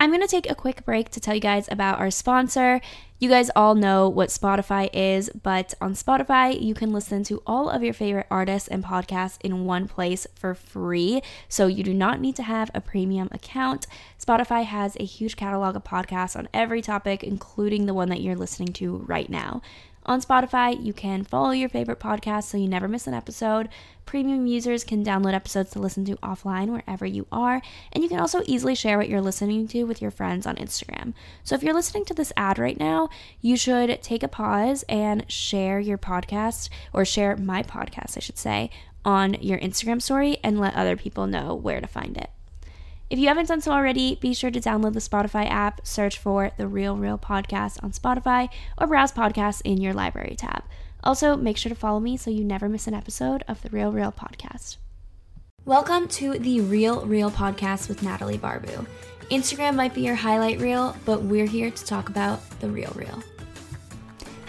I'm going to take a quick break to tell you guys about our sponsor. You guys all know what Spotify is, but on Spotify, you can listen to all of your favorite artists and podcasts in one place for free. So you do not need to have a premium account. Spotify has a huge catalog of podcasts on every topic, including the one that you're listening to right now. On Spotify, you can follow your favorite podcast so you never miss an episode. Premium users can download episodes to listen to offline wherever you are, and you can also easily share what you're listening to with your friends on Instagram. So if you're listening to this ad right now, you should take a pause and share your podcast, or share my podcast, I should say, on your Instagram story and let other people know where to find it. If you haven't done so already, be sure to download the Spotify app, search for the Real Reel Podcast on Spotify, or browse podcasts in your library tab. Also, make sure to follow me so you never miss an episode of the Real Reel Podcast. Welcome to the Real Reel Podcast with Natalie Barbu. Instagram might be your highlight reel, but we're here to talk about the real real.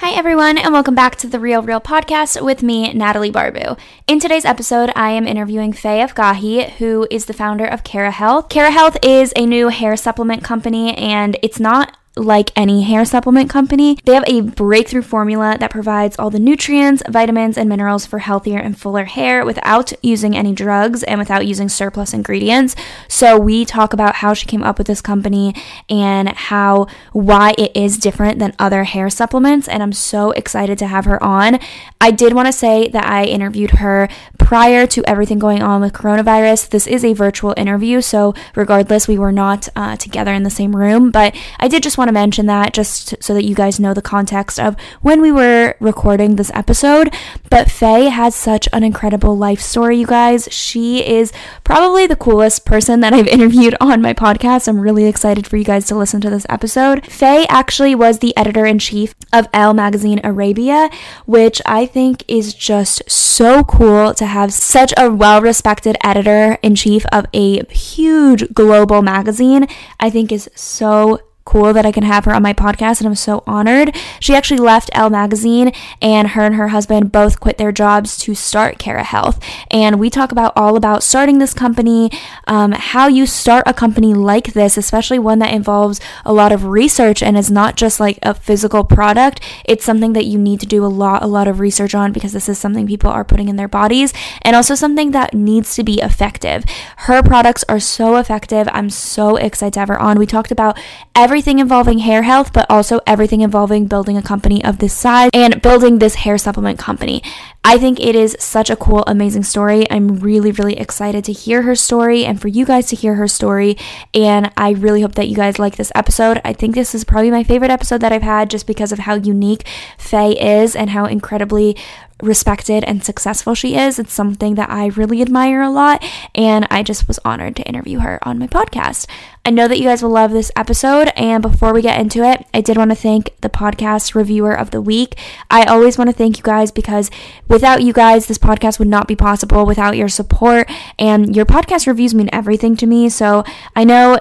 Hi, everyone, and welcome back to the Real Reel Podcast with me, Natalie Barbu. In today's episode, I am interviewing Fay Afghahi, who is the founder of KeraHealth. Cara Health is a new hair supplement company, and it's not like any hair supplement company. They have a breakthrough formula that provides all the nutrients, vitamins, and minerals for healthier and fuller hair without using any drugs and without using surplus ingredients. So we talk about how she came up with this company and how why it is different than other hair supplements and I'm so excited to have her on. I did want to say that I interviewed her prior to everything going on with coronavirus. This is a virtual interview, so regardless, we were not uh, together in the same room, but I did just want to mention that just so that you guys know the context of when we were recording this episode. But Fay has such an incredible life story, you guys. She is probably the coolest person that I've interviewed on my podcast. I'm really excited for you guys to listen to this episode. Fay actually was the editor in chief of Elle Magazine Arabia, which I think is just so cool to have such a well respected editor in chief of a huge global magazine. I think is so cool that I can have her on my podcast, and I'm so honored. She actually left Elle Magazine, and her and her husband both quit their jobs to start KeraHealth. And we talk about all about starting this company, um, how you start a company like this, especially one that involves a lot of research and is not just like a physical product. It's something that you need to do a lot, a lot of research on because this is something people are putting in their bodies, and also something that needs to be effective. Her products are so effective. I'm so excited to have her on. We talked about every everything involving hair health, but also everything involving building a company of this size and building this hair supplement company. I think it is such a cool, amazing story. I'm really, really excited to hear her story and for you guys to hear her story. And I really hope that you guys like this episode. I think this is probably my favorite episode that I've had just because of how unique Fay is and how incredibly respected and successful she is. It's something that I really admire a lot, and I just was honored to interview her on my podcast. I know that you guys will love this episode, and before we get into it, I did want to thank the podcast reviewer of the week. I always want to thank you guys because without you guys, this podcast would not be possible without your support, and your podcast reviews mean everything to me. So I know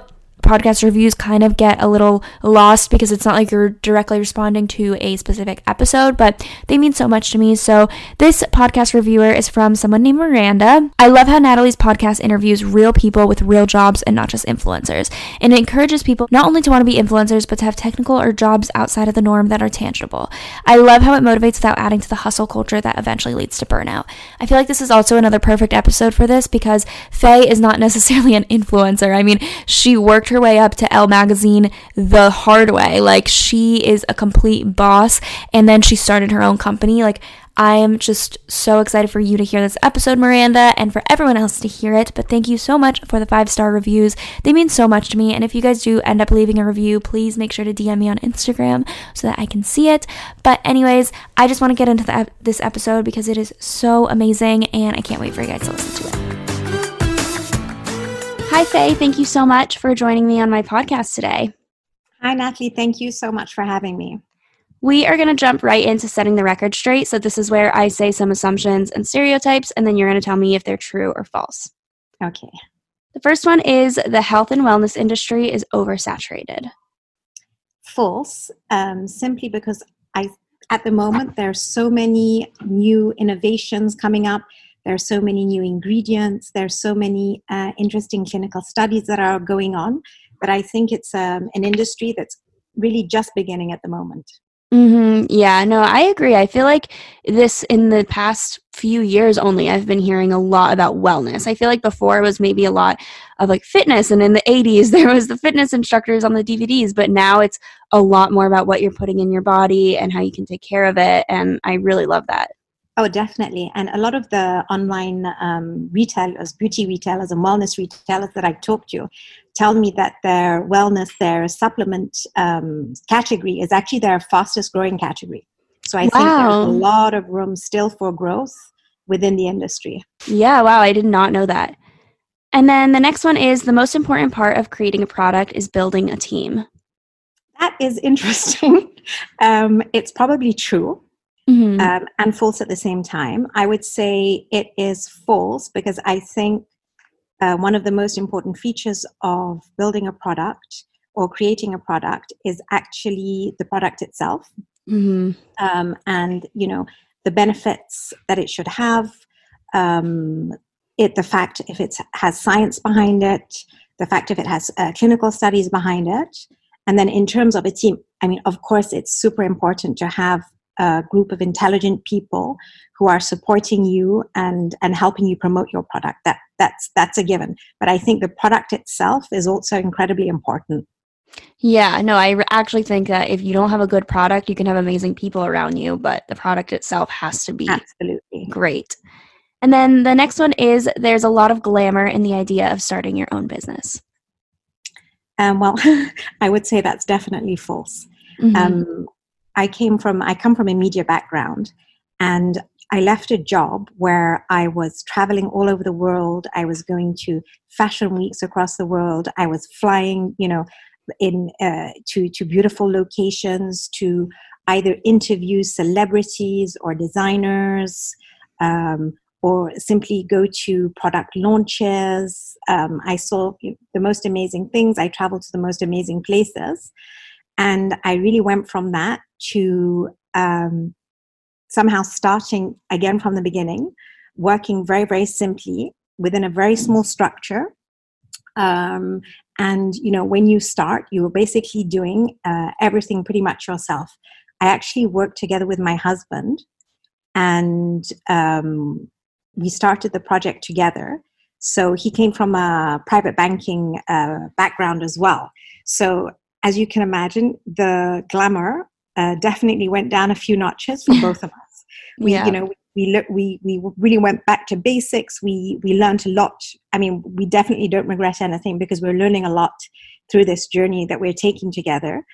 podcast reviews kind of get a little lost because it's not like you're directly responding to a specific episode, but they mean so much to me. So this podcast reviewer is from someone named Miranda. I love how Natalie's podcast interviews real people with real jobs and not just influencers. And it encourages people not only to want to be influencers, but to have technical or jobs outside of the norm that are tangible. I love how it motivates without adding to the hustle culture that eventually leads to burnout. I feel like this is also another perfect episode for this because Fay is not necessarily an influencer. I mean, she worked her way up to Elle Magazine the hard way. Like, she is a complete boss, and then she started her own company. Like, I am just so excited for you to hear this episode, Miranda, and for everyone else to hear it. But thank you so much for the five star reviews. They mean so much to me. And if you guys do end up leaving a review, please make sure to DM me on Instagram so that I can see it. But, anyways, I just want to get into this episode because it is so amazing, and I can't wait for you guys to listen to it. Hi, Fay. Thank you so much for joining me on my podcast today. Hi, Natalie. Thank you so much for having me. We are going to jump right into setting the record straight. So, this is where I say some assumptions and stereotypes, and then you're going to tell me if they're true or false. Okay. The first one is the health and wellness industry is oversaturated. False, um, simply because I, at the moment, there are so many new innovations coming up. There are so many new ingredients. There are so many uh, interesting clinical studies that are going on. But I think it's um, an industry that's really just beginning at the moment. Mm-hmm. Yeah, no, I agree. I feel like this in the past few years only, I've been hearing a lot about wellness. I feel like before it was maybe a lot of like fitness, and in the 80s, there was the fitness instructors on the DVDs, but now it's a lot more about what you're putting in your body and how you can take care of it. And I really love that. Oh, definitely. And a lot of the online um, retailers, beauty retailers, and wellness retailers that I talk to tell me that their wellness, their supplement um, category is actually their fastest growing category. So I wow. think there's a lot of room still for growth within the industry. Yeah, wow. I did not know that. And then the next one is the most important part of creating a product is building a team. That is interesting. um, it's probably true mm-hmm. um, and false at the same time. I would say it is false because I think uh, one of the most important features of building a product or creating a product is actually the product itself mm-hmm. um, and you know the benefits that it should have um, it the fact if it has science behind it the fact if it has uh, clinical studies behind it and then in terms of a team i mean of course it's super important to have a group of intelligent people who are supporting you and and helping you promote your product. That that's that's a given. But i think the product itself is also incredibly important. Yeah no i actually think that if you don't have a good product you can have amazing people around you but the product itself has to be absolutely. great. And then the next one is there's a lot of glamour in the idea of starting your own business. Um, well i would say that's definitely false. Mm-hmm. um, I came from I come from a media background and I left a job where I was traveling all over the world. I was going to fashion weeks across the world. I was flying, you know, in uh, to to beautiful locations to either interview celebrities or designers, um, or simply go to product launches. Um, I saw the most amazing things. I traveled to the most amazing places, and I really went from that to um, somehow starting again from the beginning, working very, very simply within a very small structure. Um, and you know, when you start, you're basically doing uh, everything pretty much yourself. I actually worked together with my husband, and um, we started the project together. So he came from a private banking uh, background as well. So as you can imagine, the glamour uh, definitely went down a few notches for both of us. We, yeah. you know, we look, we we really went back to basics. We we learned a lot. I mean, we definitely don't regret anything because we're learning a lot through this journey that we're taking together.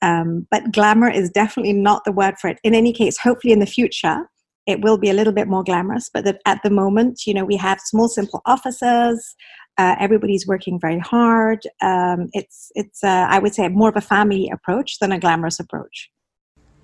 Um, but glamour is definitely not the word for it. In any case, hopefully in the future, it will be a little bit more glamorous. But the, at the moment, you know, we have small, simple offices. Uh, everybody's working very hard. Um, it's it's uh, I would say more of a family approach than a glamorous approach.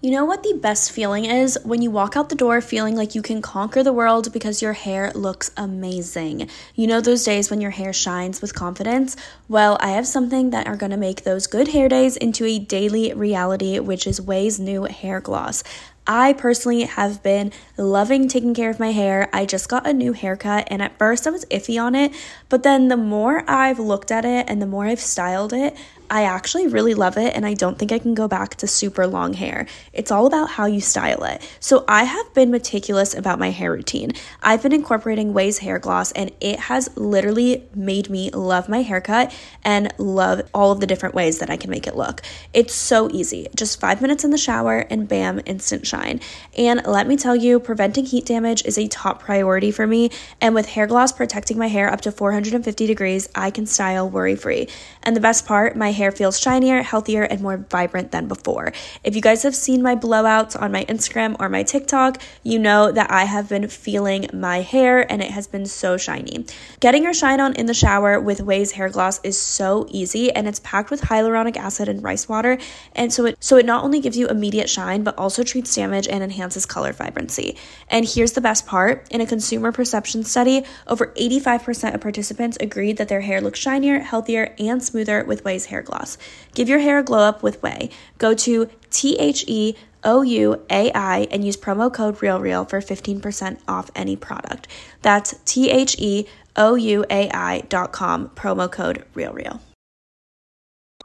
You know what the best feeling is? When you walk out the door feeling like you can conquer the world because your hair looks amazing. You know those days when your hair shines with confidence? Well, I have something that are to make those good hair days into a daily reality, which is Ouai's new hair gloss. I personally have been loving taking care of my hair. I just got a new haircut, and at first I was iffy on it, but then the more I've looked at it and the more I've styled it, I actually really love it and I don't think I can go back to super long hair. It's all about how you style it. So I have been meticulous about my hair routine. I've been incorporating Ouai's hair gloss and it has literally made me love my haircut and love all of the different ways that I can make it look. It's so easy. Just 5 minutes in the shower and bam, instant shine. And let me tell you, preventing heat damage is a top priority for me and with hair gloss protecting my hair up to 450 degrees, I can style worry-free. And the best part, my hair feels shinier, healthier, and more vibrant than before. If you guys have seen my blowouts on my Instagram or my TikTok, you know that I have been feeling my hair and it has been so shiny. Getting your shine on in the shower with Ouai's hair gloss is so easy and it's packed with hyaluronic acid and rice water. And so it so it not only gives you immediate shine, but also treats damage and enhances color vibrancy. And here's the best part in a consumer perception study, over 85% of participants agreed that their hair looks shinier, healthier, and smoother with Ouai's hair gloss. Give your hair a glow up with Ouai. Go to T H E O U A I and use promo code RealReal for 15% off any product. That's T H E O U A I dot com, promo code RealReal.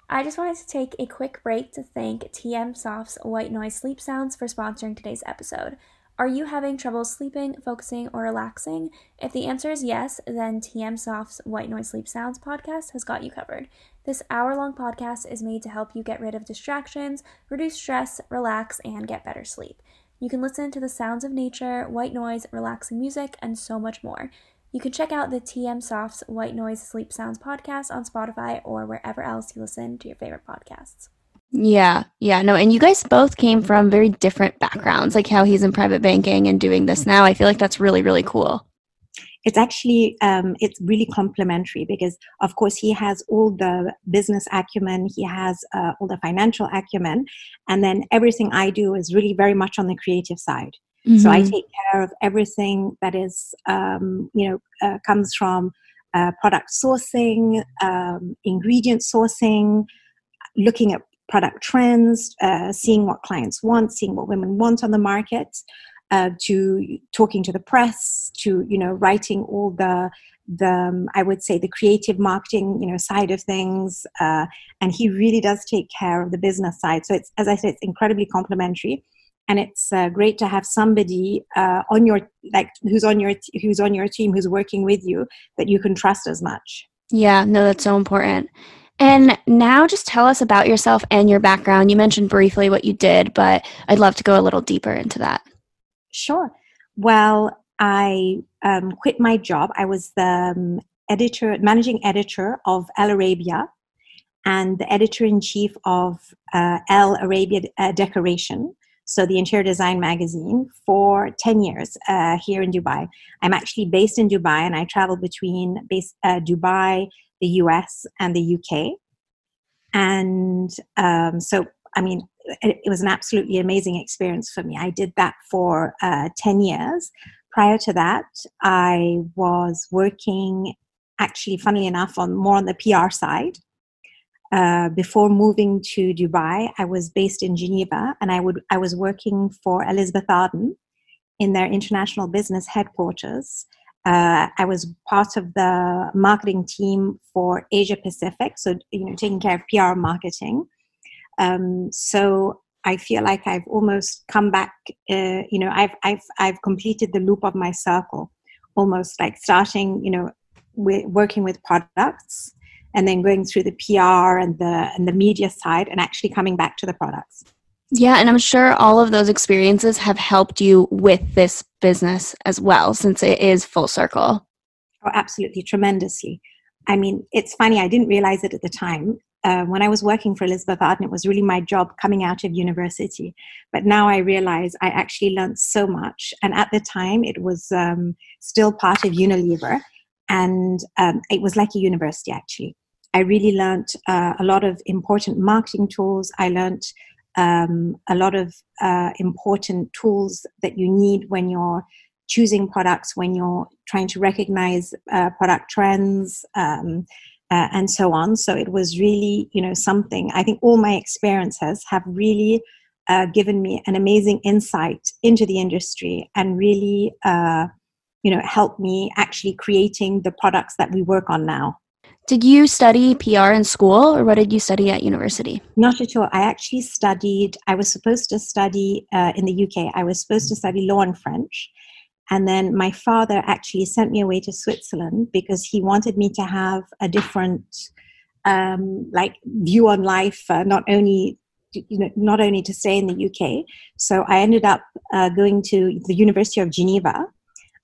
I just wanted to take a quick break to thank TM Soft's White Noise Sleep Sounds for sponsoring today's episode. Are you having trouble sleeping, focusing, or relaxing? If the answer is yes, then TM Soft's White Noise Sleep Sounds podcast has got you covered. This hour long podcast is made to help you get rid of distractions, reduce stress, relax, and get better sleep. You can listen to the sounds of nature, white noise, relaxing music, and so much more. You can check out the TM Soft's White Noise Sleep Sounds podcast on Spotify or wherever else you listen to your favorite podcasts. Yeah, yeah, no, and you guys both came from very different backgrounds, like how he's in private banking and doing this now. I feel like that's really, really cool. It's actually um, it's really complementary because, of course, he has all the business acumen, he has uh, all the financial acumen, and then everything I do is really very much on the creative side. Mm-hmm. So I mm-hmm. take care of everything that is, um, you know, uh, comes from uh, product sourcing, um, ingredient sourcing, looking at product trends, uh, seeing what clients want, seeing what women want on the market, uh, to talking to the press, to you know writing all the the um, I would say the creative marketing you know side of things, uh, and he really does take care of the business side. So it's as I said, it's incredibly complementary. And it's uh, great to have somebody uh, on your like who's on your who's on your team who's working with you that you can trust as much. Yeah, no, that's so important. And now just tell us about yourself and your background. You mentioned briefly what you did, but I'd love to go a little deeper into that. Sure. Well, I um, quit my job. I was the um, editor, managing editor of Elle Arabia and the editor in chief of uh, Elle Arabia uh, Decoration, so the interior design magazine, for 10 years uh, here in Dubai. I'm actually based in Dubai and I travel between base, uh, Dubai, the US and the UK. And um, so, I mean, it, was an absolutely amazing experience for me. I did that for uh, 10 years. Prior to that, I was working, actually, funnily enough, on more on the PR side. Uh, before moving to Dubai, I was based in Geneva, and I would I was working for Elizabeth Arden in their international business headquarters, uh, I was part of the marketing team for Asia Pacific, so you know, taking care of PR marketing. Um, so I feel like I've almost come back. Uh, you know, I've I've I've completed the loop of my circle, almost like starting. You know, with, working with products, and then going through the PR and the and the media side, and actually coming back to the products. Yeah, and I'm sure all of those experiences have helped you with this business as well, since it is full circle. Oh, absolutely, tremendously. I mean, it's funny, I didn't realize it at the time. Uh, when I was working for Elizabeth Arden, it was really my job coming out of university. But now I realize I actually learned so much. And at the time, it was um, still part of Unilever. And um, it was like a university, actually. I really learned uh, a lot of important marketing tools. I learned um, a lot of uh, important tools that you need when you're choosing products, when you're trying to recognize uh, product trends, um, uh, and so on. So it was really, you know, something. I think all my experiences have really uh, given me an amazing insight into the industry and really, uh, you know, helped me actually creating the products that we work on now. Did you study PR in school or what did you study at university? Not at all. I actually studied, I was supposed to study uh, in the UK, I was supposed to study law and French. And then my father actually sent me away to Switzerland because he wanted me to have a different, um, like, view on life, uh, not only you know, not only to stay in the UK. So I ended up uh, going to the University of Geneva,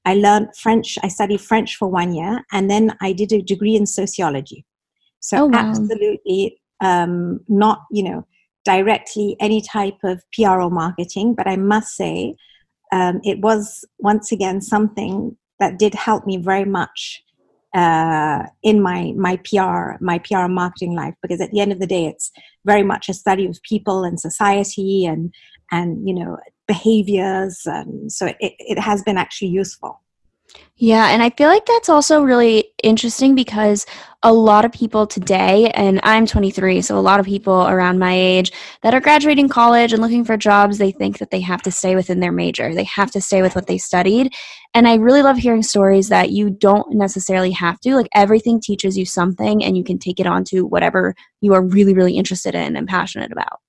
I learned French. I studied French for one year, and then I did a degree in sociology. So, oh, wow. absolutely um, not, you know, directly any type of PR or marketing, but I must say um, it was once again something that did help me very much uh, in my my PR my PR marketing life because at the end of the day it's very much a study of people and society and and you know behaviors. And so it, it has been actually useful yeah, and I feel like that's also really interesting because a lot of people today, and I'm 23, so a lot of people around my age that are graduating college and looking for jobs, they think that they have to stay within their major. They have to stay with what they studied. And I really love hearing stories that you don't necessarily have to. Like everything teaches you something, and you can take it on to whatever you are really, really interested in and passionate about.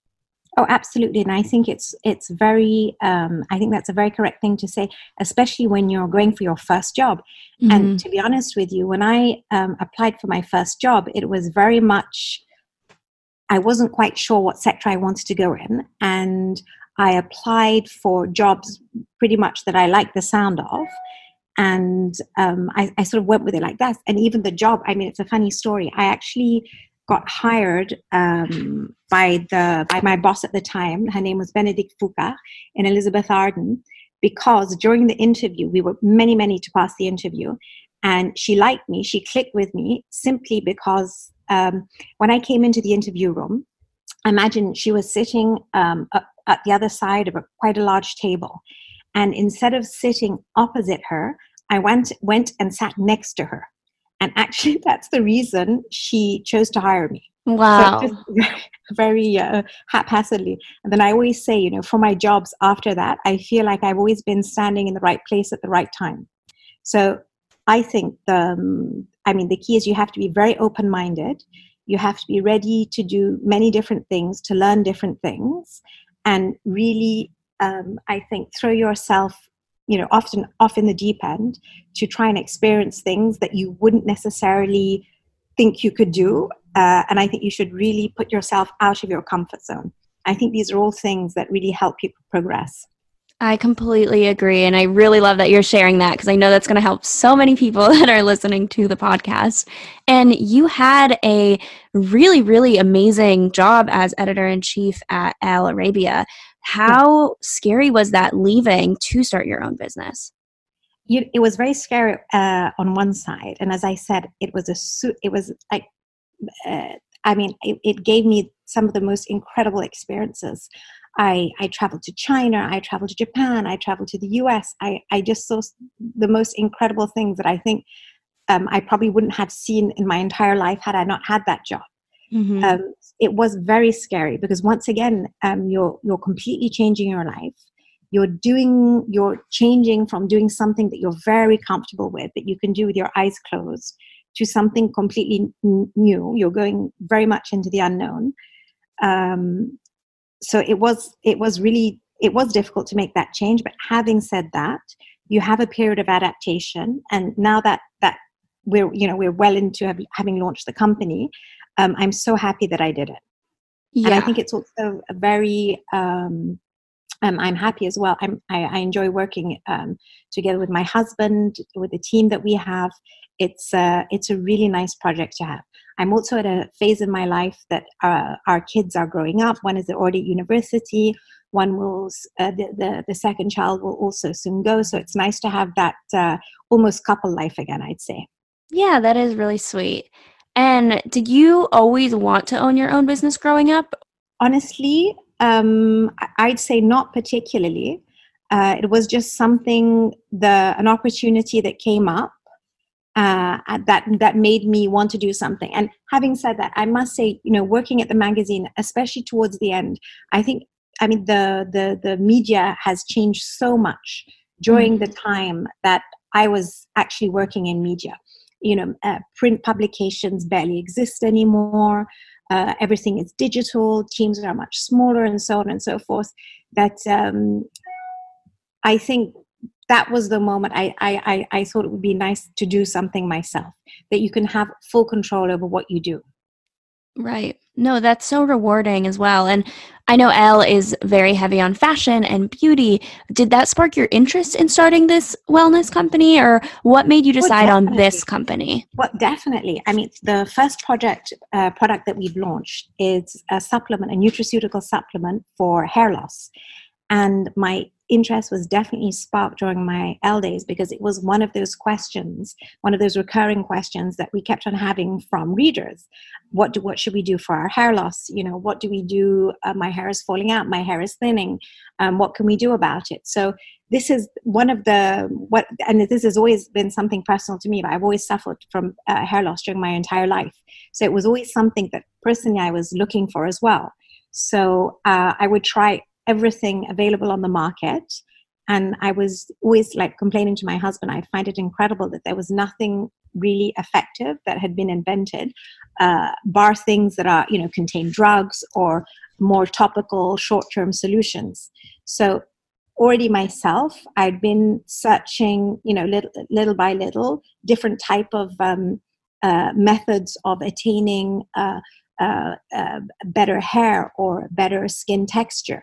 Oh, absolutely, and I think it's it's very. Um, I think that's a very correct thing to say, especially when you're going for your first job. Mm-hmm. And to be honest with you, when I um, applied for my first job, it was very much. I wasn't quite sure what sector I wanted to go in, and I applied for jobs pretty much that I liked the sound of, and um, I, I sort of went with it like that. And even the job, I mean, it's a funny story. I actually got hired um, by the by my boss at the time. Her name was Benedict Foucault in Elizabeth Arden because during the interview we were many many to pass the interview, and she liked me. She clicked with me simply because um, when I came into the interview room, imagine she was sitting um, at the other side of a, quite a large table, and instead of sitting opposite her, I went went and sat next to her and actually, that's the reason she chose to hire me. Wow. So very uh, haphazardly. And then I always say, you know, for my jobs after that, I feel like I've always been standing in the right place at the right time. So I think the, um, I mean, the key is you have to be very open minded. You have to be ready to do many different things, to learn different things, and really, um, I think, throw yourself you know often off in the deep end to try and experience things that you wouldn't necessarily think you could do uh, and i think you should really put yourself out of your comfort zone i think these are all things that really help people progress I completely agree. And I really love that you're sharing that because I know that's going to help so many people that are listening to the podcast. And you had a really, really amazing job as editor in chief at Elle Arabia. How scary was that leaving to start your own business? You, it was very scary uh, on one side, and as I said, it was a su- it was like uh, I mean, it, it, gave me some of the most incredible experiences. I, I traveled to China, I traveled to Japan, I traveled to the US. I, I just saw the most incredible things that I think um, I probably wouldn't have seen in my entire life had I not had that job. Mm-hmm. Um, it was very scary because once again, um, you're you're completely changing your life. You're doing you're changing from doing something that you're very comfortable with that you can do with your eyes closed to something completely n- new. You're going very much into the unknown. Um, so it was it was really it was difficult to make that change. But having said that, you have a period of adaptation, and now that that we're you know we're well into having launched the company um, I'm so happy that I did it. Yeah. And I think it's also a very, um, um, I'm happy as well. I'm, I, I enjoy working um, together with my husband, with the team that we have. It's, uh, it's a really nice project to have. I'm also at a phase in my life that uh, our kids are growing up. One is already at university. One will, uh, the, the, the, second child will also soon go. So it's nice to have that uh, almost couple life again, I'd say. Yeah, that is really sweet. And did you always want to own your own business growing up? Honestly, um, I'd say not particularly. Uh, it was just something the an opportunity that came up uh, that that made me want to do something. And having said that, I must say, you know, working at the magazine, especially towards the end, I think, I mean, the the the media has changed so much during mm-hmm. the time that I was actually working in media. You know, uh, print publications barely exist anymore. Uh, everything is digital. Teams are much smaller, and so on and so forth. That um, I think that was the moment I, I, I, thought it would be nice to do something myself, that you can have full control over what you do. Right. No, that's so rewarding as well. And I know Elle is very heavy on fashion and beauty. Did that spark your interest in starting this wellness company, or what made you decide well, on this company? Well, definitely. I mean, the first project uh, product that we've launched is a supplement, a nutraceutical supplement for hair loss. And my interest was definitely sparked during my Elle days because it was one of those questions, one of those recurring questions that we kept on having from readers. What do what should we do for our hair loss? You know, what do we do? Uh, my hair is falling out. My hair is thinning. Um, what can we do about it? So this is one of the what, and this has always been something personal to me. But I've always suffered from uh, hair loss during my entire life. So it was always something that personally I was looking for as well. So uh, I would try everything available on the market. And i was always like complaining to my husband. I find it incredible that there was nothing really effective that had been invented uh, bar things that are you know contain drugs or more topical short-term solutions. So already myself i'd been searching you know little, little by little different type of um, uh, methods of attaining uh, uh, uh better hair or better skin texture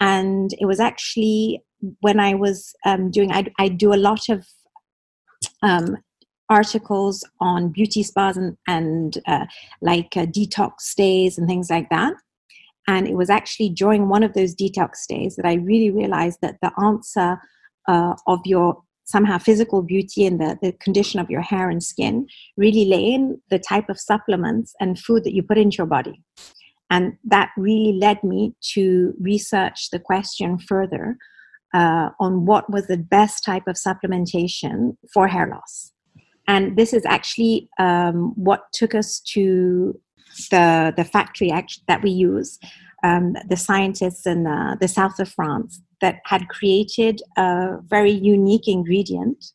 and it was actually when I was um, doing, I, I, do a lot of um, articles on beauty spas and, and uh, like uh, detox stays and things like that. And it was actually during one of those detox stays that I really realized that the answer uh, of your somehow physical beauty and the, the condition of your hair and skin really lay in the type of supplements and food that you put into your body. And that really led me to research the question further uh, on what was the best type of supplementation for hair loss. And this is actually um, what took us to the, the factory act- that we use, um, the scientists in the, the south of France that had created a very unique ingredient,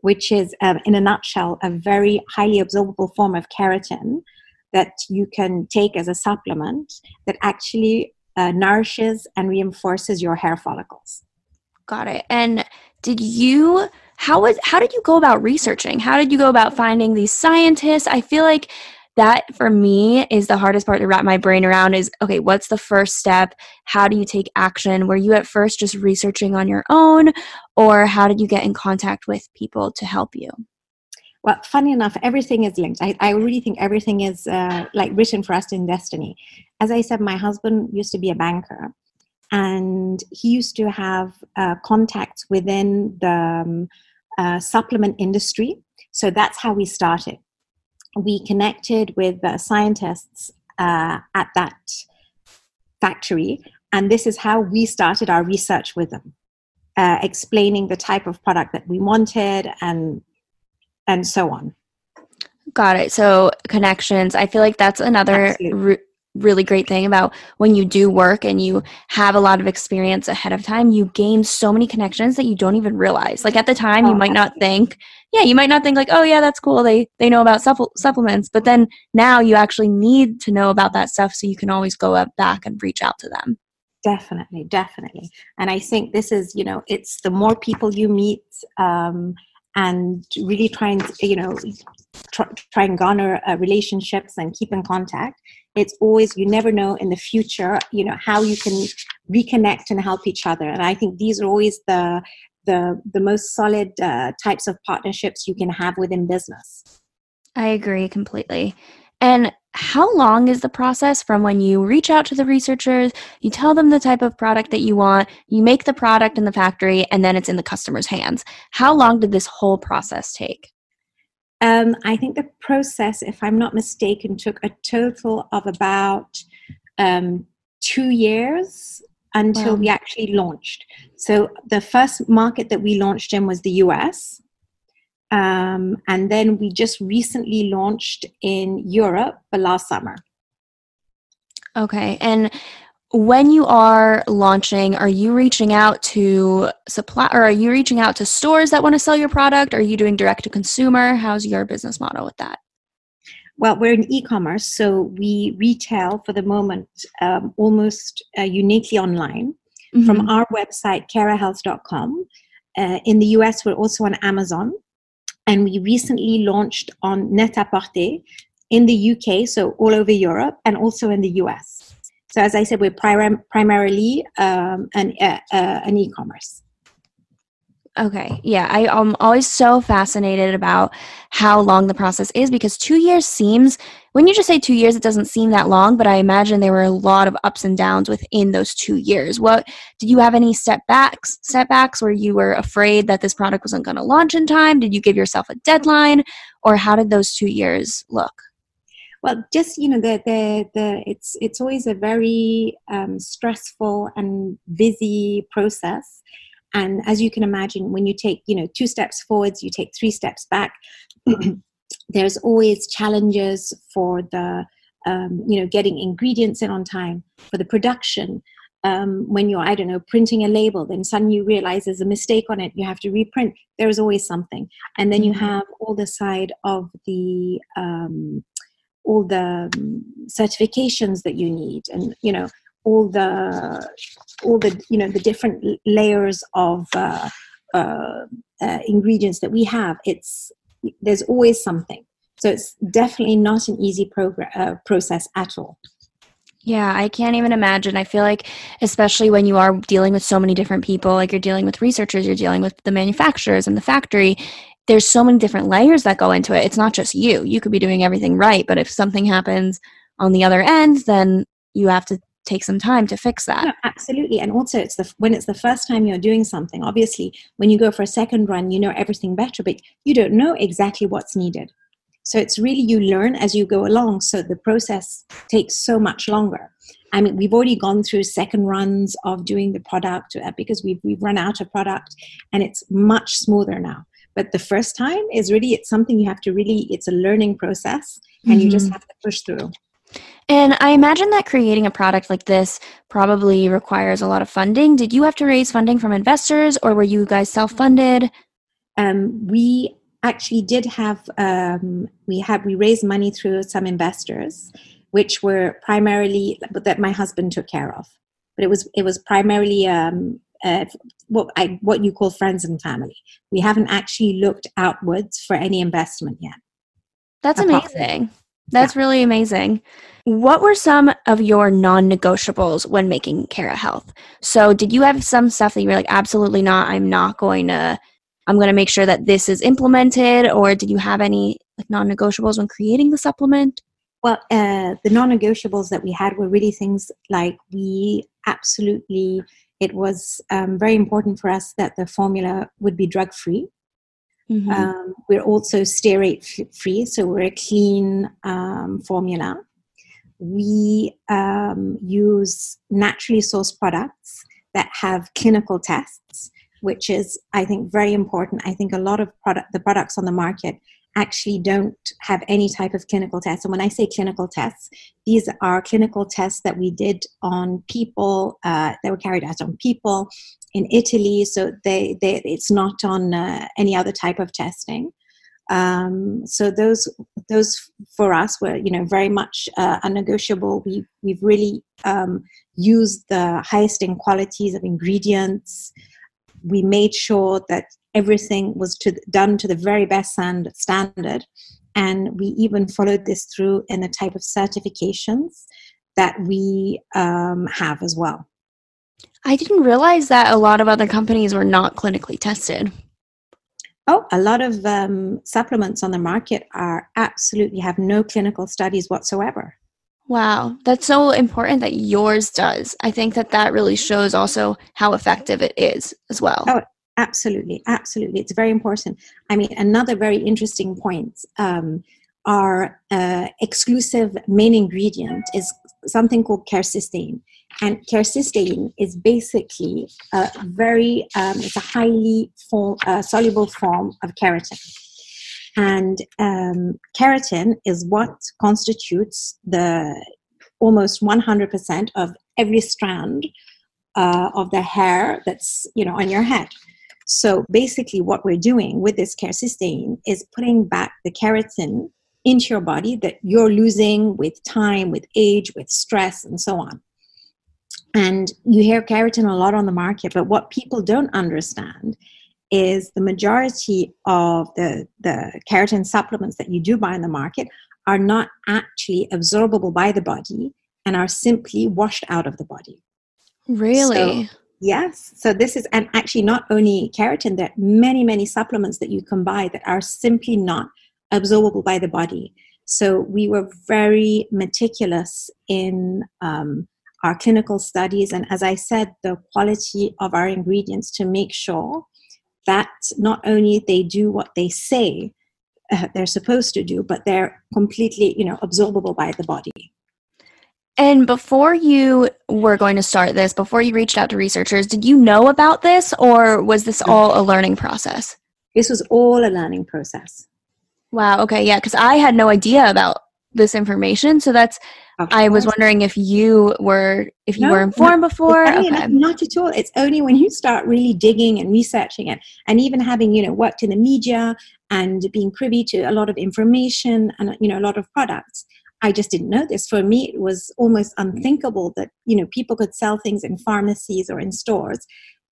which is, uh, in a nutshell, a very highly absorbable form of keratin that you can take as a supplement that actually uh, nourishes and reinforces your hair follicles. Got it. And did you how was how did you go about researching? How did you go about finding these scientists? I feel like that for me is the hardest part to wrap my brain around is okay, what's the first step? How do you take action? Were you at first just researching on your own or how did you get in contact with people to help you? Well funny enough everything is linked. I, I really think everything is uh, like written for us in destiny. As i said my husband used to be a banker and he used to have uh, contacts within the um, uh, supplement industry. So that's how we started. We connected with scientists uh, at that factory and this is how we started our research with them uh, explaining the type of product that we wanted and and so on. Got it. So connections. I feel like that's another re- really great thing about when you do work and you have a lot of experience ahead of time. You gain so many connections that you don't even realize. Like at the time, oh, you might not think, yeah, you might not think like, oh yeah, that's cool. They they know about supple- supplements, but then now you actually need to know about that stuff so you can always go up back and reach out to them. Definitely, definitely. And I think this is, you know, it's the more people you meet. Um, and really try and you know try, try and garner uh, relationships and keep in contact. It's always you never know in the future you know how you can reconnect and help each other. And i think these are always the the the most solid uh, types of partnerships you can have within business. I agree completely and how long is the process from when you reach out to the researchers, you tell them the type of product that you want, you make the product in the factory, and then it's in the customer's hands? How long did this whole process take? Um, I think the process, if I'm not mistaken, took a total of about um, two years until Wow. we actually launched. So the first market that we launched in was the US. Um, and then we just recently launched in Europe last summer. Okay. And when you are launching, are you reaching out to supply or are you reaching out to stores that want to sell your product? Are you doing direct to consumer? How's your business model with that? Well, we're in e-commerce, so we retail for the moment um, almost uh, uniquely online from Mhm. our website, kerahealth.com. Uh, in the US, we're also on Amazon, and we recently launched on Net-a-Porter in the UK, so all over Europe, and also in the US. So, as I said, we're prim- primarily um, an, uh, uh, an e-commerce. Okay. Yeah. I am always so fascinated about how long the process is because two years seems, when you just say two years, it doesn't seem that long, but I imagine there were a lot of ups and downs within those two years. What did you have any setbacks, setbacks where you were afraid that this product wasn't going to launch in time? Did you give yourself a deadline or how did those two years look? Well, just you know, the the the it's it's always a very um, stressful and busy process. And as you can imagine, when you take you know two steps forwards, you take three steps back. There's always challenges for the um, you know getting ingredients in on time for the production. Um, when you're I don't know printing a label, then suddenly you realize there's a mistake on it. You have to reprint. There's always something, and then you Mhm. have all the side of the um, all the um, certifications that you need and you know all the all the you know the different layers of uh, uh, uh, ingredients that we have it's there's always something so it's definitely not an easy progr- uh, process at all Yeah, I can't even imagine. I feel like, especially when you are dealing with so many different people, like you're dealing with researchers, you're dealing with the manufacturers and the factory, there's so many different layers that go into it. It's not just you. You could be doing everything right, but if something happens on the other end, then you have to take some time to fix that. No, absolutely. And also, it's the when it's the first time you're doing something. Obviously, when you go for a second run, you know everything better, but you don't know exactly what's needed. So it's really you learn as you go along. So the process takes so much longer. I mean, we've already gone through second runs of doing the product uh, because we've we've run out of product, and it's much smoother now. But the first time is really it's something you have to really it's a learning process, and you just Mhm. have to push through. And I imagine that creating a product like this probably requires a lot of funding. Did you have to raise funding from investors or were you guys self funded? um, we actually did have um, we had we raised money through some investors which were primarily that my husband took care of but it was it was primarily um, uh, what I what you call friends and family we haven't actually looked outwards for any investment yet That's amazing. That's really amazing. What were some of your non negotiables when making KeraHealth? So, did you have some stuff that you were like, absolutely not, I'm not going to, I'm going to make sure that this is implemented? Or did you have any like non negotiables when creating the supplement? Well, uh, the non negotiables that we had were really things like we absolutely, it was um, very important for us that the formula would be drug free. Mhm. Um, we're also steroid free, so we're a clean um, formula. We um, use naturally sourced products that have clinical tests, which is, I think, very important. I think a lot of product, the products on the market actually don't have any type of clinical tests. And when I say clinical tests, these are clinical tests that we did on people, uh, that were carried out on people in Italy. So they, they it's not on uh, any other type of testing. Um, so those those for us were you know very much uh, unnegotiable. We we've really um, used the highest in qualities of ingredients. We made sure that everything was to, done to the very best stand, standard, and we even followed this through in the type of certifications that we um, have as well. I didn't realize that a lot of other companies were not clinically tested. Oh, a lot of um, supplements on the market are absolutely have no clinical studies whatsoever. Wow, that's so important that yours does. I think that that really shows also how effective it is as well. Oh, absolutely, absolutely, it's very important. I mean, another very interesting point: um, our uh, exclusive main ingredient is something called quercetin. And quercetin is basically a very, um, it's a highly form, uh, soluble form of keratin. And um, keratin is what constitutes the almost 100% of every strand uh, of the hair that's you know on your head. So basically, what we're doing with this quercetin is putting back the keratin into your body that you're losing with time, with age, with stress, and so on. And you hear keratin a lot on the market, but what people don't understand is the majority of the, the keratin supplements that you do buy in the market are not actually absorbable by the body and are simply washed out of the body. Really? So, yes. So this is, and actually not only keratin, there are many, many supplements that you can buy that are simply not absorbable by the body. So we were very meticulous in um, our clinical studies, and as I said, the quality of our ingredients to make sure that not only they do what they say uh, they're supposed to do, but they're completely, you know, absorbable by the body. And before you were going to start this, before you reached out to researchers, did you know about this or was this all a learning process? This was all a learning process. Wow. Okay. Yeah. Because I had no idea about this information. So that's, I was wondering if you were, if you no, were informed before. Okay. Enough, not at all. It's only when you start really digging and researching it and even having, you know, worked in the media and being privy to a lot of information and, you know, a lot of products I just didn't know this. For me, it was almost unthinkable that you know people could sell things in pharmacies or in stores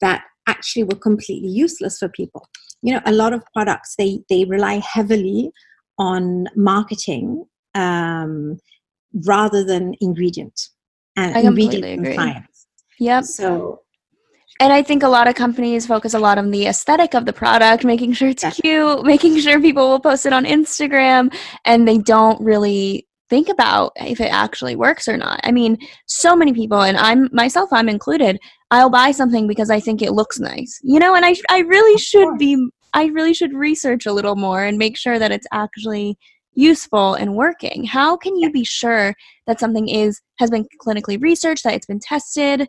that actually were completely useless for people. You know, a lot of products they they rely heavily on marketing um, rather than ingredient and I ingredient agree. science. Yep. So and I think a lot of companies focus a lot on the aesthetic of the product, making sure it's cute, making sure people will post it on Instagram, and they don't really think about if it actually works or not. I mean, so many people, and I'm myself, I'm included. I'll buy something because I think it looks nice, you know, and I I really should be I really should research a little more and make sure that it's actually useful and working. How can you be sure that something is has been clinically researched, that it's been tested?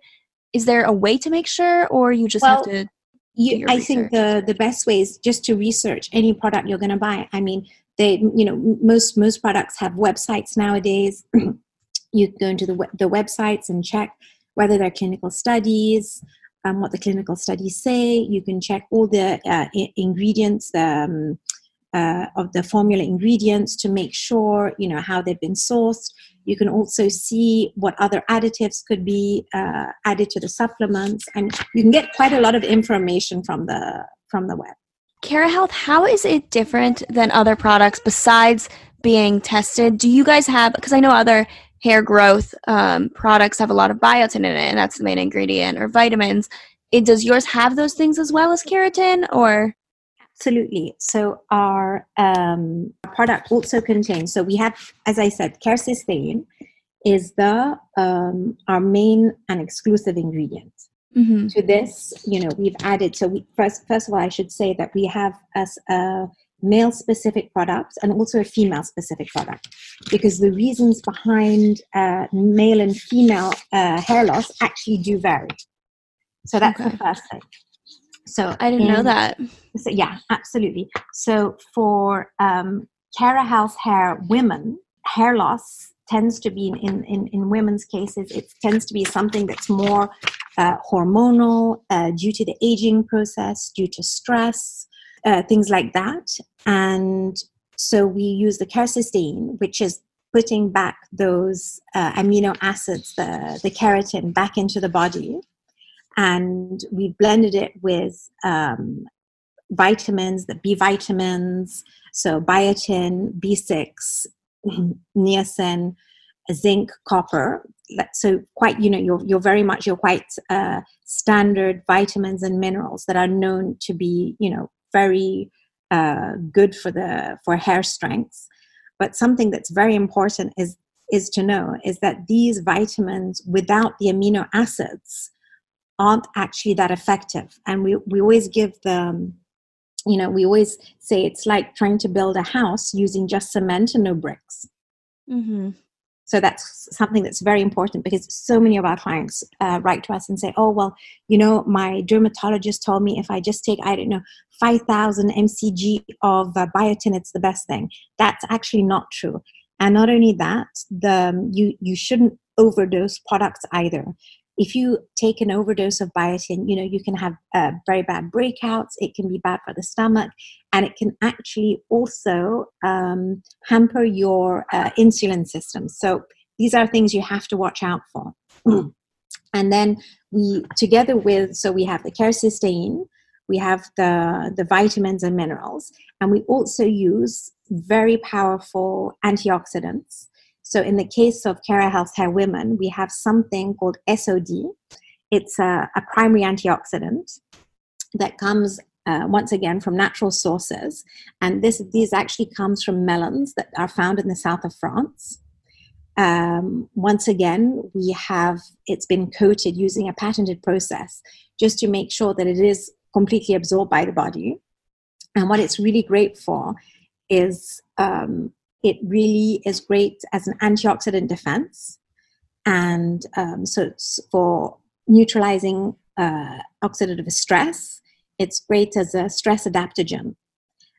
Is there a way to make sure, or you just well, have to? You, I think the the best way is just to research any product you're going to buy. I mean, they you know most most products have websites nowadays you go into the, the websites and check whether they're clinical studies um, what the clinical studies say you can check all the uh, I- ingredients um, uh, of the formula ingredients to make sure you know how they've been sourced you can also see what other additives could be uh, added to the supplements and you can get quite a lot of information from the from the web KeraHealth, how is it different than other products besides being tested? Do you guys have, because I know other hair growth um, products have a lot of biotin in it, and that's the main ingredient, or vitamins. It, does yours have those things as well as keratin, or? Absolutely. So our um, product also contains, so we have, as I said, quercetin is the um, our main and exclusive ingredient. Mm-hmm. To this, you know, we've added. So we, first, first of all, I should say that we have as a male specific product and also a female specific product because the reasons behind uh, male and female uh, hair loss actually do vary. So that's okay. the first thing. So I didn't know that. So yeah, absolutely. So for um, KeraHealth Hair women, hair loss tends to be in, in, in women's cases, it tends to be something that's more uh, hormonal, uh, due to the aging process, due to stress, uh, things like that. And so we use the quercetin, which is putting back those uh, amino acids, the, the keratin, back into the body. And we've blended it with um, vitamins, the B vitamins, so biotin, B6, niacin, zinc, copper. So quite, you know, you're, you're very much, you're quite uh, standard vitamins and minerals that are known to be, you know, very uh, good for the for hair strength. But something that's very important is is to know is that these vitamins without the amino acids aren't actually that effective. And we, we always give them, you know, we always say it's like trying to build a house using just cement and no bricks. Mm-hmm. So that's something that's very important because so many of our clients uh, write to us and say, "Oh, well, you know, my dermatologist told me if I just take, I don't know, 5,000 mcg of uh, biotin, it's the best thing." That's actually not true. And not only that, the you you shouldn't overdose products either. If you take an overdose of biotin, you know you can have uh, very bad breakouts. It can be bad for the stomach, and it can actually also um, hamper your uh, insulin system. So these are things you have to watch out for. Mm. And then we, together with, so we have the quercetin, we have the, the vitamins and minerals, and we also use very powerful antioxidants. So in the case of KeraHealth Hair Women, we have something called SOD. It's a, a primary antioxidant that comes uh, once again from natural sources. And this these actually comes from melons that are found in the south of france. Um, once again we have it's been coated using a patented process just to make sure that it is completely absorbed by the body. And what it's really great for is um, it really is great as an antioxidant defense and um, so it's for neutralizing uh, oxidative stress it's great as a stress adaptogen.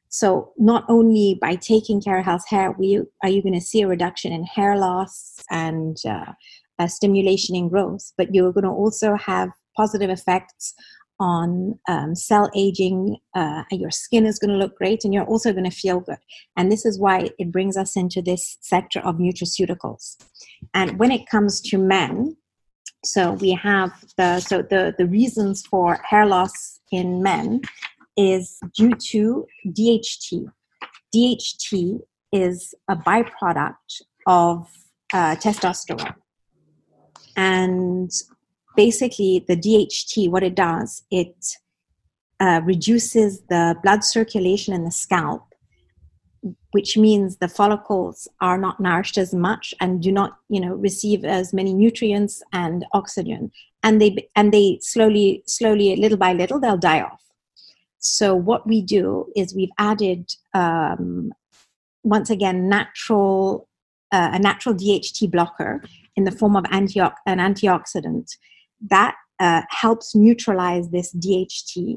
So not only by taking KeraHealth Hair, we, are you going to see a reduction in hair loss and uh, stimulation in growth, but you're going to also have positive effects on um, cell aging. Uh, your skin is going to look great, and you're also going to feel good. And this is why it brings us into this sector of nutraceuticals. And when it comes to men, so we have the so the the reasons for hair loss in men is due to DHT. DHT is a byproduct of uh, testosterone. And basically, the DHT, what it does, it uh, reduces the blood circulation in the scalp, which means the follicles are not nourished as much and do not, you know, receive as many nutrients and oxygen. And they and they slowly slowly little by little they'll die off. So what we do is we've added um, once again natural uh, a natural dht blocker in the form of an antioxidant that uh, helps neutralize this dht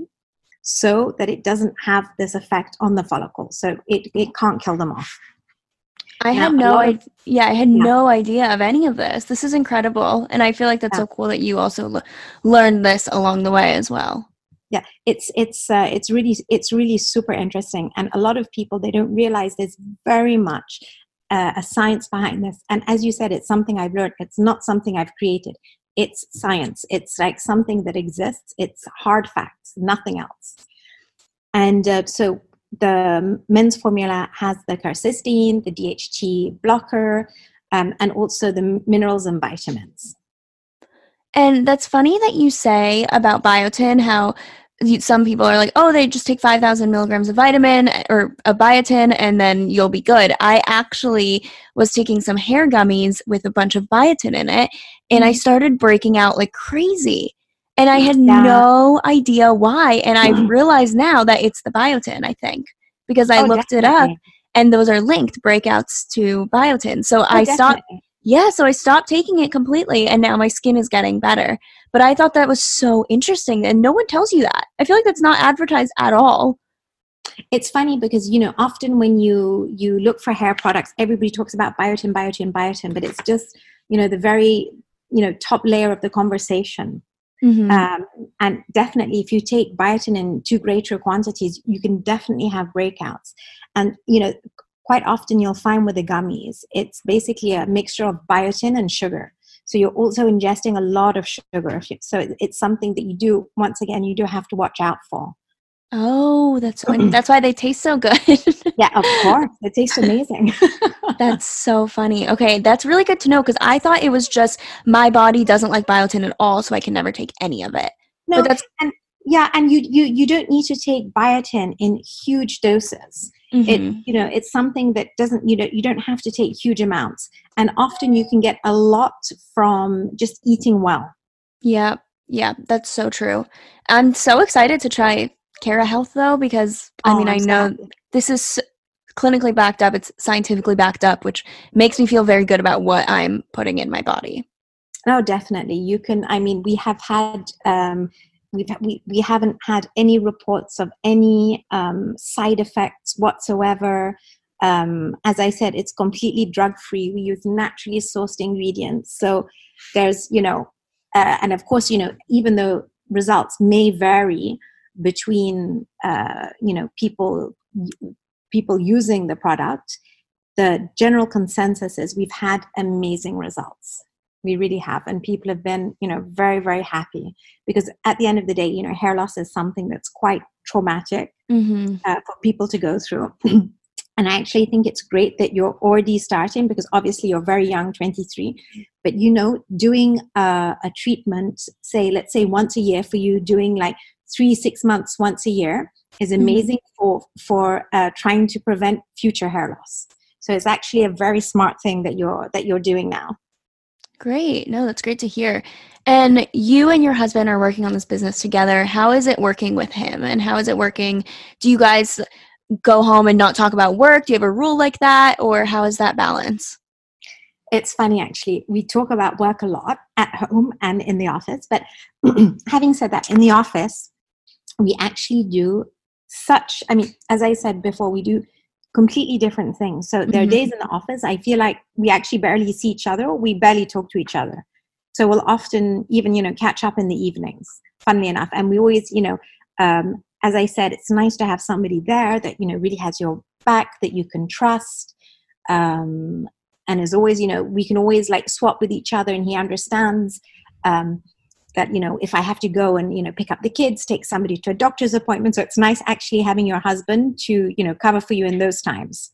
so that it doesn't have this effect on the follicle so it, it can't kill them off I had no idea. Yeah, I had yeah. no idea of any of this. This is incredible, and I feel like that's yeah. so cool that you also learned this along the way as well. Yeah, it's it's uh, it's really it's really super interesting, and a lot of people they don't realize there's very much uh, a science behind this. And as you said, it's something I've learned. It's not something I've created. It's science. It's like something that exists. It's hard facts, nothing else. And uh, so the men's formula has the quercetin, the DHT blocker, um, and also the minerals and vitamins. And that's funny that you say about biotin how some people are like, oh, they just take 5,000 milligrams of vitamin or a biotin and then you'll be good. I actually was taking some hair gummies with a bunch of biotin in it and I mm-hmm. started breaking out like crazy. And I had yeah. no idea why. And I realized now that it's the biotin, I think, because I oh, looked definitely. it up and those are linked breakouts to biotin. So oh, I definitely. stopped. Yeah, so I stopped taking it completely and now my skin is getting better. But I thought that was so interesting and no one tells you that. I feel like that's not advertised at all. It's funny because you know often when you you look for hair products everybody talks about biotin biotin biotin but it's just you know the very you know top layer of the conversation Mm-hmm. Um, and definitely, if you take biotin in too greater quantities, you can definitely have breakouts. And you know, quite often you'll find with the gummies, it's basically a mixture of biotin and sugar. So you're also ingesting a lot of sugar. So it's something that you do. Once again, you do have to watch out for. Oh, that's why, that's why they taste so good. yeah, of course. It tastes amazing. that's so funny. Okay, that's really good to know because I thought it was just my body doesn't like biotin at all, so I can never take any of it. No, but that's and yeah, and you you you don't need to take biotin in huge doses. Mm-hmm. It you know it's something that doesn't you know you don't have to take huge amounts, and often you can get a lot from just eating well. Yeah, yeah, that's so true. I'm so excited to try KeraHealth though because I oh, mean I know this is clinically backed up, it's scientifically backed up, which makes me feel very good about what I'm putting in my body. No, definitely. You can. I mean, we have had. Um, we've we, we haven't had any reports of any um, side effects whatsoever. Um, as I said, it's completely drug free. We use naturally sourced ingredients. So there's, you know, uh, and of course, you know, even though results may vary between, uh, you know, people people using the product, the general consensus is we've had amazing results we really have and people have been you know very very happy because at the end of the day you know hair loss is something that's quite traumatic mm-hmm. uh, for people to go through and i actually think it's great that you're already starting because obviously you're very young 23 but you know doing a, a treatment say let's say once a year for you doing like three six months once a year is mm-hmm. amazing mm-hmm. for for uh, trying to prevent future hair loss so it's actually a very smart thing that you're that you're doing now Great. No, that's great to hear. And you and your husband are working on this business together. How is it working with him? And how is it working? Do you guys go home and not talk about work? Do you have a rule like that? Or how is that balance? It's funny, actually. We talk about work a lot at home and in the office. But having said that, in the office, we actually do such, I mean, as I said before, we do completely different things. So there are mm-hmm. days in the office I feel like we actually barely see each other, we barely talk to each other. So we'll often even you know catch up in the evenings. Funnily enough, and we always you know, um, as I said, it's nice to have somebody there that you know really has your back that you can trust. Um, and as always, you know, we can always like swap with each other, and he understands. Um, that you know if i have to go and you know pick up the kids take somebody to a doctor's appointment. So it's nice actually having your husband to you know cover for you in those times.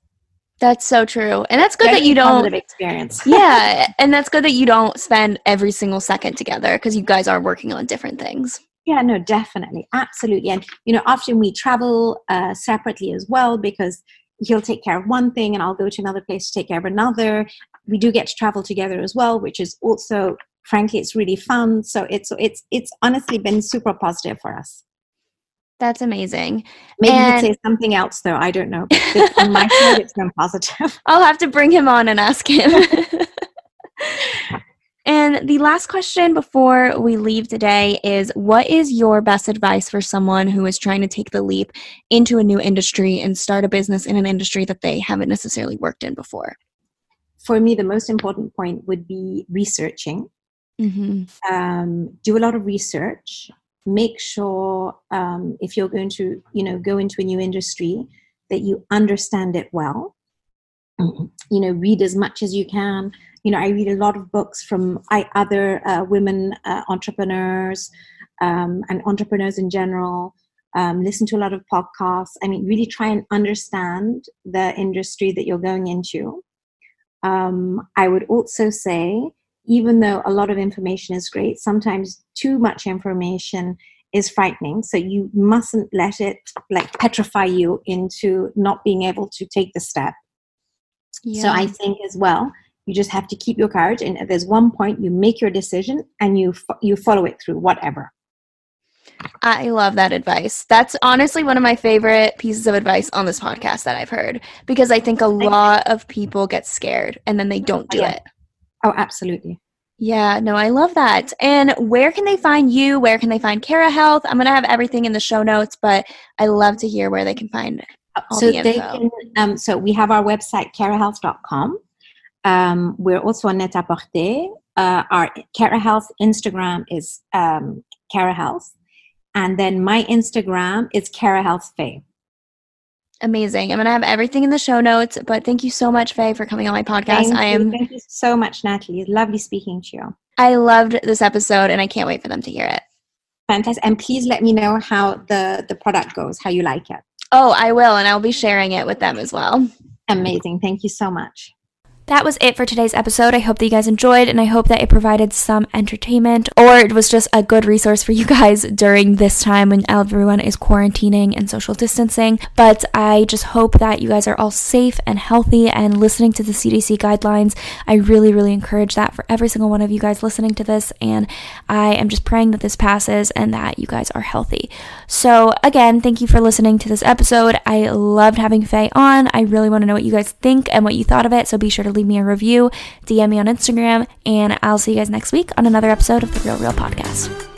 That's so true. And that's good Very that you don't experience. Yeah and that's good that you don't spend every single second together because you guys are working on different things. Yeah no definitely. Absolutely. And you know often we travel uh, separately as well because he'll take care of one thing and i'll go to another place to take care of another. We do get to travel together as well which is also frankly it's really fun so it's it's it's honestly been super positive for us that's amazing. Maybe and you'd say something else, though. I don't know. on my side, it's been positive. I'll have to bring him on and ask him. and the last question before we leave today is What is your best advice for someone who is trying to take the leap into a new industry and start a business in an industry that they haven't necessarily worked in before? For me, the most important point would be researching Mm-hmm. Um, do a lot of research. Make sure um, if you're going to, you know, go into a new industry, that you understand it well. Mm-hmm. You know, read as much as you can. You know, I read a lot of books from I, other uh, women uh, entrepreneurs um, and entrepreneurs in general. Um, listen to a lot of podcasts. I mean, really try and understand the industry that you're going into. Um, I would also say even though a lot of information is great, sometimes too much information is frightening. So you mustn't let it like petrify you into not being able to take the step. Yeah. So I think as well, you just have to keep your courage. And if there's one point, you make your decision and you you follow it through, whatever. I love that advice. That's honestly one of my favorite pieces of advice on this podcast that I've heard because I think a lot of people get scared and then they don't oh, do yeah. it. Oh, absolutely. Yeah, no, I love that. And where can they find you? Where can they find KeraHealth? I'm going to have everything in the show notes, but I love to hear where they can find all so the info. They can, um, so we have our website, kerahealth.com. Um, we're also on Net-a-Porter. Uh, our KeraHealth Instagram is um, KeraHealth. And then my Instagram is Cara Health Fay. Amazing. I'm going to have everything in the show notes, but thank you so much, Fay, for coming on my podcast. Thank I am you. Thank you so much, Natalie. Lovely speaking to you. I loved this episode and I can't wait for them to hear it. Fantastic. And please let me know how the, the product goes, how you like it. Oh, I will, and I'll be sharing it with them as well. Amazing. Thank you so much. That was it for today's episode. I hope that you guys enjoyed and I hope that it provided some entertainment or it was just a good resource for you guys during this time when everyone is quarantining and social distancing. But I just hope that you guys are all safe and healthy and listening to the CDC guidelines. I really, really encourage that for every single one of you guys listening to this. And I am just praying that this passes and that you guys are healthy. So, again, thank you for listening to this episode. I loved having Fay on. I really want to know what you guys think and what you thought of it. So be sure to leave me a review, DM me on Instagram, and I'll see you guys next week on another episode of the Real Reel Podcast.